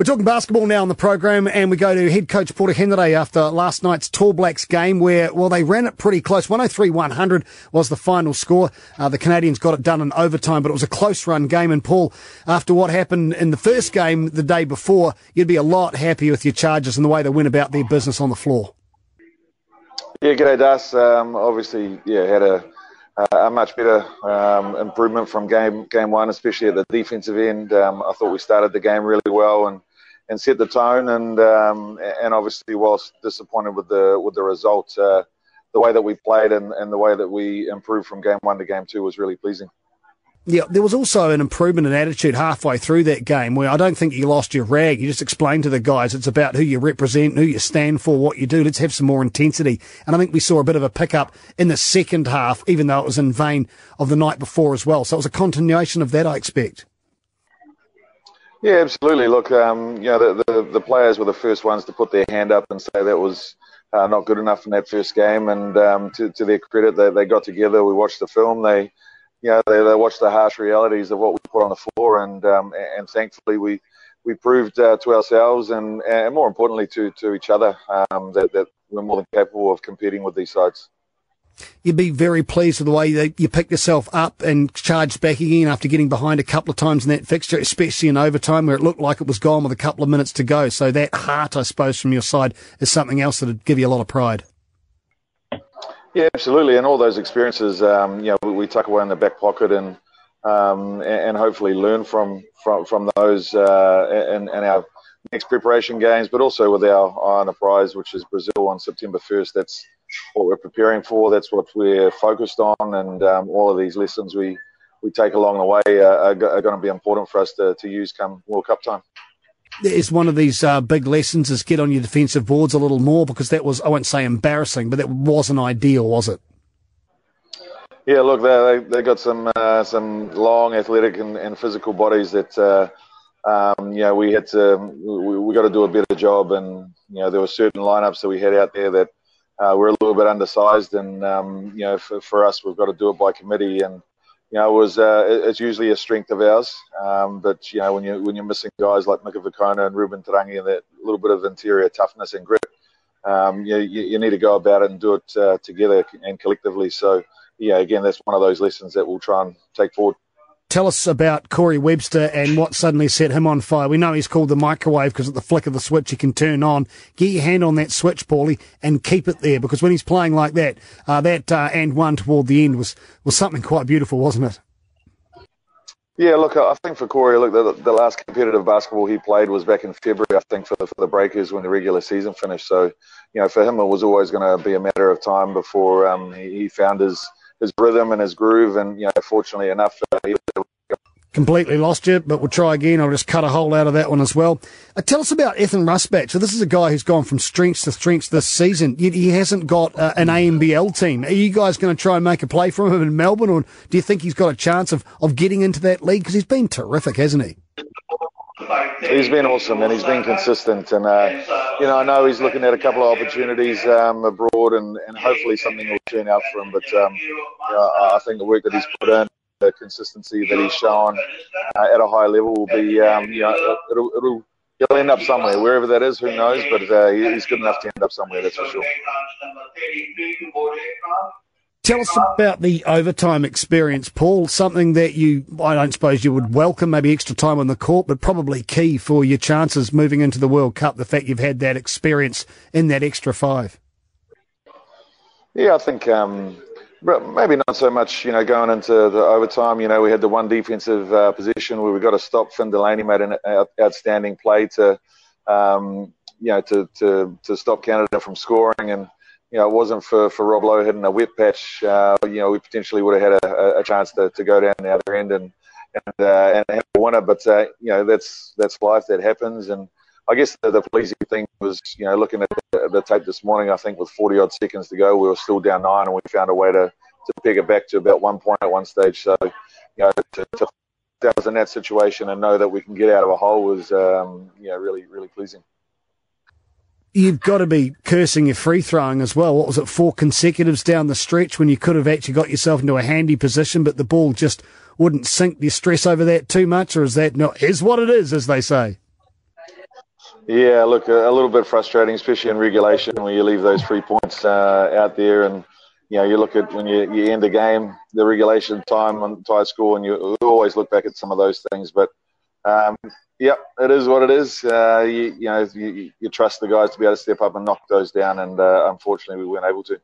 We're talking basketball now on the program, and we go to head coach Paul Henare after last night's Tall Blacks game, where well they ran it pretty close. 103-100 was the final score. Uh, the Canadians got it done in overtime, but it was a close run game. And Paul, after what happened in the first game the day before, you'd be a lot happier with your Chargers and the way they went about their business on the floor. Yeah, g'day, Das. Um, obviously, yeah, had a a much better um, improvement from game game one, especially at the defensive end. Um, I thought we started the game really well and and set the tone. And um, and obviously, whilst disappointed with the with the result, uh, the way that we played and, and the way that we improved from game one to game two was really pleasing. Yeah, there was also an improvement in attitude halfway through that game where I don't think you lost your rag. You just explained to the guys it's about who you represent, who you stand for, what you do. Let's have some more intensity. And I think we saw a bit of a pickup in the second half, even though it was in vain of the night before as well. So it was a continuation of that, I expect. Yeah, absolutely. Look, um, you know, the, the, the, players were the first ones to put their hand up and say that was uh, not good enough in that first game. And um, to, to, their credit, they, they got together. We watched the film. They, you know, they, they watched the harsh realities of what we put on the floor. And um, and thankfully, we we proved uh, to ourselves and, and more importantly to, to each other um, that, that we're more than capable of competing with these sides you'd be very pleased with the way that you picked yourself up and charged back again after getting behind a couple of times in that fixture, especially in overtime where it looked like it was gone with a couple of minutes to go. So that heart, I suppose, from your side is something else that would give you a lot of pride. Yeah, absolutely. And all those experiences, um, you know, we, tuck away in the back pocket and um, and, and, hopefully learn from from, from those uh, and, and our next preparation games, but also with our eye on the prize, which is Brazil on September 1st. That's what we're preparing for. That's what we're focused on, and um, all of these lessons we we take along the way uh, are, are, going to be important for us to, to use come World Cup time. It's one of these uh, big lessons is get on your defensive boards a little more because that was I won't say embarrassing, but that wasn't ideal, was it? Yeah, look, they they got some uh, some long athletic and, and physical bodies that uh, um, you know we had to we, we got to do a better job, and you know there were certain lineups that we had out there that uh, we're a little bit undersized, and um, you know, for, for, us, we've got to do it by committee, and you know, it was uh, it's usually a strength of ours. Um, but you know, when you when you're missing guys like Mika Vukona and Reuben Te Rangi and that little bit of interior toughness and grit, um, you, you, you need to go about it and do it uh, together and collectively. So yeah, again, that's one of those lessons that we'll try and take forward. Tell us about Corey Webster and what suddenly set him on fire. We know he's called the microwave because at the flick of the switch he can turn on. Get your hand on that switch, Paulie, and keep it there because when he's playing like that, uh, that uh, and one toward the end was, was something quite beautiful, wasn't it? Yeah, look, I think for Corey, look, the, the last competitive basketball he played was back in February, I think, for the, for the Breakers when the regular season finished. So, you know, for him, it was always going to be a matter of time before um, he, he found his – his rhythm and his groove. And you know, fortunately enough, uh, completely lost you, but we'll try again. I'll just cut a hole out of that one as well. Uh, tell us about Ethan Rusbatch. So this is a guy who's gone from strength to strength this season. Yet he hasn't got uh, an NBL team. Are you guys going to try and make a play for him in Melbourne, or do you think he's got a chance of, of getting into that league? Because he's been terrific, hasn't he? He's been awesome and he's been consistent. And, uh, you know, I know he's looking at a couple of opportunities um, abroad and, and hopefully something will turn out for him. But um, you know, I think the work that he's put in, the consistency that he's shown uh, at a high level will be, um, you know, it'll, it'll, he'll end up somewhere. Wherever that is, who knows? But uh, he's good enough to end up somewhere, that's for sure. Tell us about the overtime experience, Paul. Something that you, I don't suppose you would welcome, maybe extra time on the court, but probably key for your chances moving into the World Cup. The fact you've had that experience in that extra five. Yeah, I think um, maybe not so much. You know, going into the overtime, you know, we had the one defensive uh, position where we got to stop. Finn Delany made an outstanding play to, um, you know, to, to to stop Canada from scoring and you know, it wasn't for, for Rob Lowe hitting a whip patch, uh, you know, we potentially would have had a, a chance to, to go down the other end and and uh, and have a winner. But uh, you know, that's that's life. That happens. And I guess the, the pleasing thing was, you know, looking at the, the, tape this morning. I think with 40 odd seconds to go, we were still down nine, and we found a way to to pick it back to about one point at one stage. So, you know, to, to that was in that situation and know that we can get out of a hole was, um, you know, really really pleasing you've got to be cursing your free throwing as well. What was it, four consecutives down the stretch when you could have actually got yourself into a handy position, but the ball just wouldn't sink. Do you stress over that too much, or is that not is what it is, as they say? Yeah, look, a, little bit frustrating, especially in regulation when you leave those three points uh, out there, and you know you look at when you, you end a game, the regulation time on tie score, and you always look back at some of those things. But um, yeah, it is what it is. Uh, you, you, know, you, you, trust the guys to be able to step up and knock those down, and uh, unfortunately, we weren't able to.